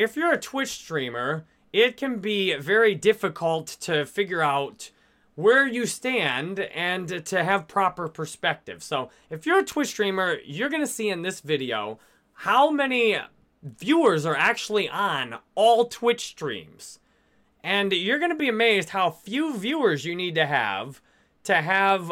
if you're a Twitch streamer, it can be very difficult to figure out where you stand and to have proper perspective. So, if you're a Twitch streamer, you're going to see in this video how many viewers are actually on all Twitch streams. And you're going to be amazed how few viewers you need to have to have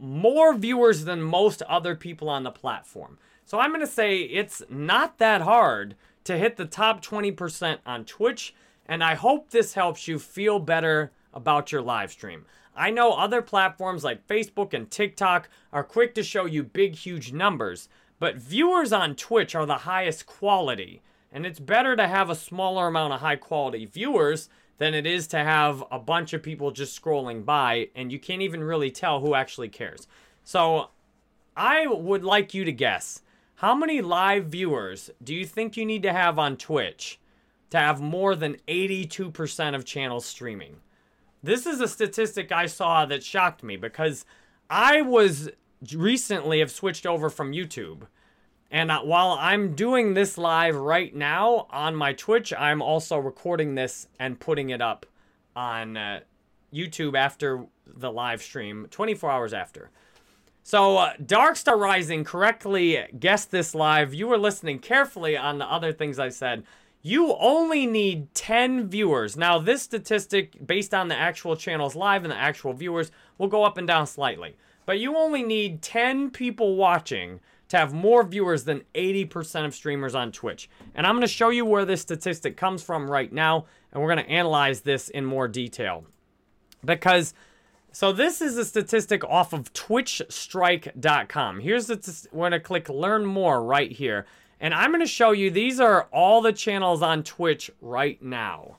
more viewers than most other people on the platform. So I'm going to say it's not that hard to hit the top 20% on Twitch, and I hope this helps you feel better about your live stream. I know other platforms like Facebook and TikTok are quick to show you big, huge numbers, but viewers on Twitch are the highest quality, and it's better to have a smaller amount of high quality viewers than it is to have a bunch of people just scrolling by and you can't even really tell who actually cares. So I would like you to guess how many live viewers do you think you need to have on Twitch to have more than 82% of channels streaming? This is a statistic I saw that shocked me because I was recently have switched over from YouTube and uh, while I'm doing this live right now on my Twitch, I'm also recording this and putting it up on uh, YouTube after the live stream, 24 hours after. So, uh, Darkstar Rising correctly guessed this live. You were listening carefully on the other things I said. You only need 10 viewers. Now, this statistic, based on the actual channels live and the actual viewers, will go up and down slightly. But you only need 10 people watching to have more viewers than 80% of streamers on Twitch. And I'm going to show you where this statistic comes from right now, and we're going to analyze this in more detail. Because, so this is a statistic off of TwitchStrike.com. Here's the, t- we're going to click Learn More right here. And I'm going to show you, these are all the channels on Twitch right now.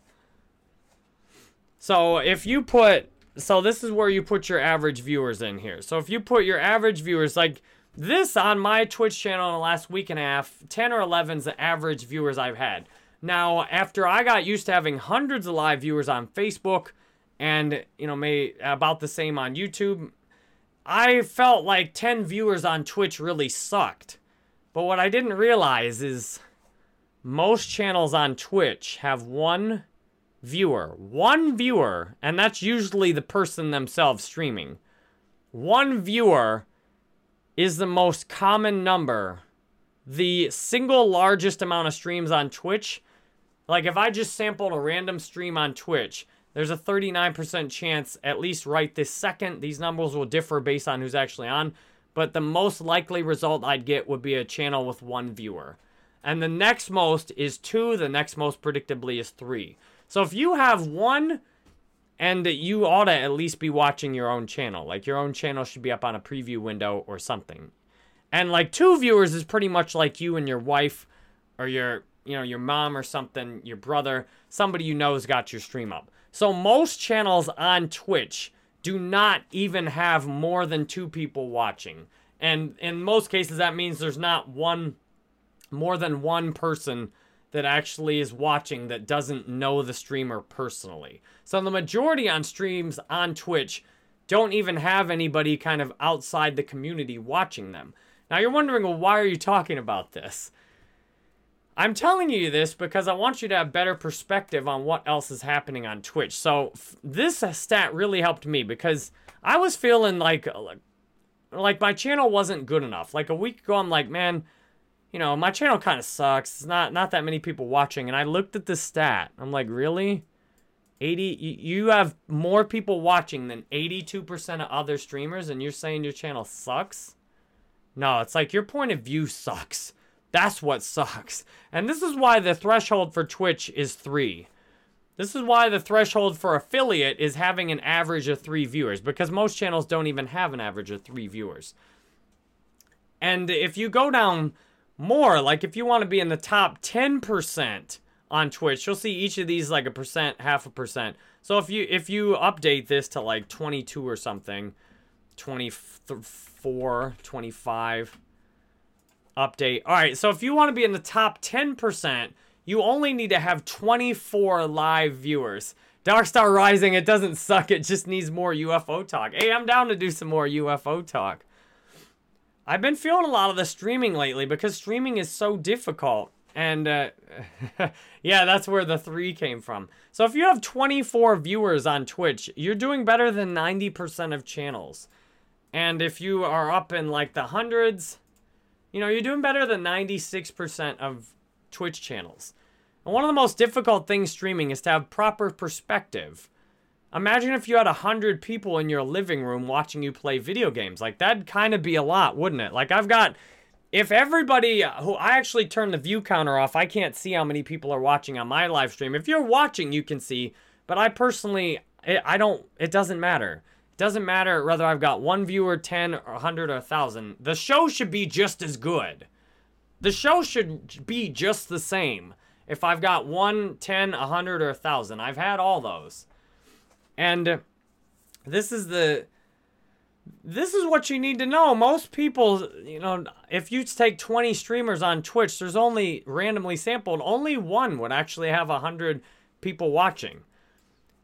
So if you put, so this is where you put your average viewers in here. So if you put your average viewers, like, this on my Twitch channel in the last week and a half, 10 or 11 is the average viewers I've had. Now, after I got used to having hundreds of live viewers on Facebook and, you know, may about the same on YouTube, I felt like 10 viewers on Twitch really sucked. But what I didn't realize is most channels on Twitch have one viewer. One viewer, and that's usually the person themselves streaming. One viewer is the most common number. The single largest amount of streams on Twitch, like if I just sampled a random stream on Twitch, there's a 39% chance, at least right this second, these numbers will differ based on who's actually on, but the most likely result I'd get would be a channel with one viewer. And the next most is two, the next most predictably is three. So if you have one and you ought to at least be watching your own channel. Like your own channel should be up on a preview window or something. And like two viewers is pretty much like you and your wife or your, you know, your mom or something, your brother, somebody you know has got your stream up. So most channels on Twitch do not even have more than two people watching. And in most cases that means there's not one more than one person that actually is watching that doesn't know the streamer personally. So the majority on streams on Twitch don't even have anybody kind of outside the community watching them. Now you're wondering, well, why are you talking about this? I'm telling you this because I want you to have better perspective on what else is happening on Twitch. So f- this stat really helped me because I was feeling like uh, like my channel wasn't good enough. Like a week ago I'm like, man, you know, my channel kind of sucks. It's not not that many people watching. And I looked at the stat. I'm like, really? 80 you have more people watching than 82% of other streamers and you're saying your channel sucks? No, it's like your point of view sucks. That's what sucks. And this is why the threshold for Twitch is 3. This is why the threshold for affiliate is having an average of 3 viewers because most channels don't even have an average of 3 viewers. And if you go down more. Like if you want to be in the top 10% on Twitch, you'll see each of these like a percent, half a percent. So if you if you update this to like 22 or something, 24, 25 update. All right, so if you want to be in the top 10%, you only need to have 24 live viewers. Dark Star Rising, it doesn't suck. It just needs more UFO talk. Hey, I'm down to do some more UFO talk. I've been feeling a lot of the streaming lately because streaming is so difficult. And uh, yeah, that's where the three came from. So if you have 24 viewers on Twitch, you're doing better than 90% of channels. And if you are up in like the hundreds, you know, you're doing better than 96% of Twitch channels. And one of the most difficult things streaming is to have proper perspective. Imagine if you had 100 people in your living room watching you play video games. Like, that'd kind of be a lot, wouldn't it? Like, I've got if everybody uh, who I actually turn the view counter off, I can't see how many people are watching on my live stream. If you're watching, you can see, but I personally, I don't, it doesn't matter. Doesn't matter whether I've got one viewer, 10, or 100, or 1,000. The show should be just as good. The show should be just the same. If I've got one, 10, 100, or 1,000, I've had all those. And this is the this is what you need to know. Most people, you know, if you take 20 streamers on Twitch, there's only randomly sampled, only one would actually have 100 people watching.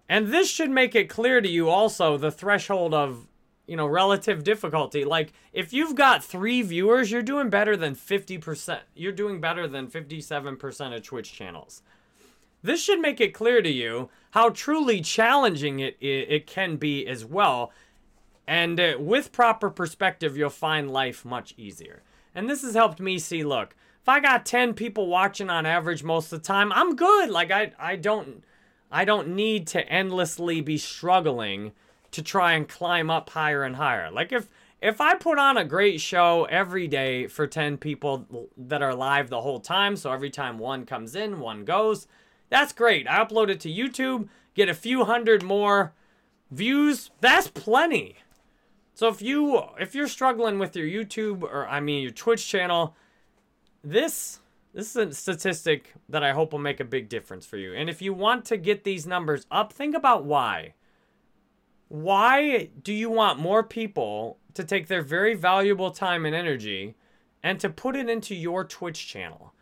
And this should make it clear to you also the threshold of, you know, relative difficulty. Like, if you've got three viewers, you're doing better than 50%. You're doing better than 57% of Twitch channels. This should make it clear to you how truly challenging it, it, it can be as well and uh, with proper perspective, you'll find life much easier. And this has helped me see look, if I got 10 people watching on average most of the time, I'm good. Like I I don't I don't need to endlessly be struggling to try and climb up higher and higher. Like if if I put on a great show every day for 10 people that are live the whole time, so every time one comes in, one goes, that's great. I upload it to YouTube, get a few hundred more views, that's plenty. So if you if you're struggling with your YouTube or I mean your Twitch channel, this this is a statistic that I hope will make a big difference for you. And if you want to get these numbers up, think about why. Why do you want more people to take their very valuable time and energy and to put it into your Twitch channel?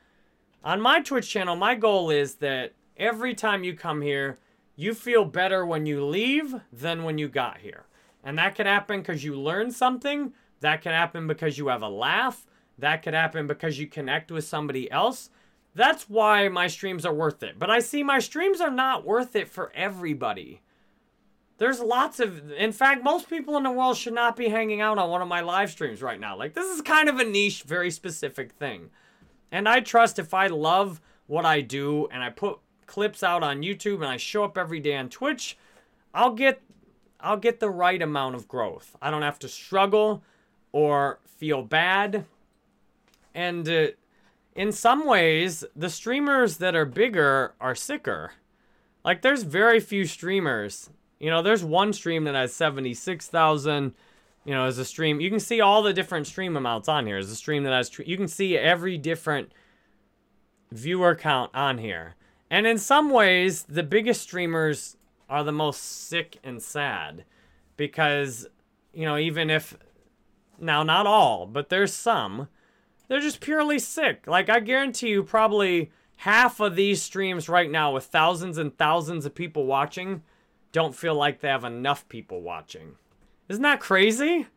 On my Twitch channel, my goal is that every time you come here, you feel better when you leave than when you got here. And that can happen because you learn something. That can happen because you have a laugh. That could happen because you connect with somebody else. That's why my streams are worth it. But I see my streams are not worth it for everybody. There's lots of, in fact, most people in the world should not be hanging out on one of my live streams right now. Like, this is kind of a niche, very specific thing. And I trust if I love what I do and I put clips out on YouTube and I show up every day on Twitch, I'll get I'll get the right amount of growth. I don't have to struggle or feel bad. And uh, in some ways, the streamers that are bigger are sicker. Like, there's very few streamers. You know, there's one stream that has 76,000. You know, as a stream, you can see all the different stream amounts on here. As a stream that has, you can see every different viewer count on here. And in some ways, the biggest streamers are the most sick and sad because you know even if now not all but there's some they're just purely sick. Like i guarantee you probably half of these streams right now with thousands and thousands of people watching don't feel like they have enough people watching. Isn't that crazy?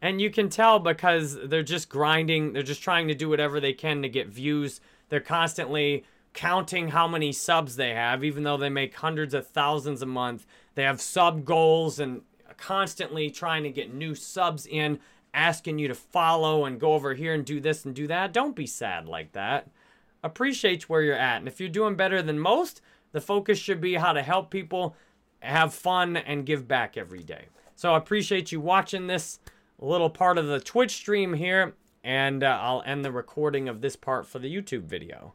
And you can tell because they're just grinding. They're just trying to do whatever they can to get views. They're constantly counting how many subs they have, even though they make hundreds of thousands a month. They have sub goals and constantly trying to get new subs in, asking you to follow and go over here and do this and do that. Don't be sad like that. Appreciate where you're at. And if you're doing better than most, the focus should be how to help people have fun and give back every day. So I appreciate you watching this little part of the Twitch stream here, and uh, I'll end the recording of this part for the YouTube video.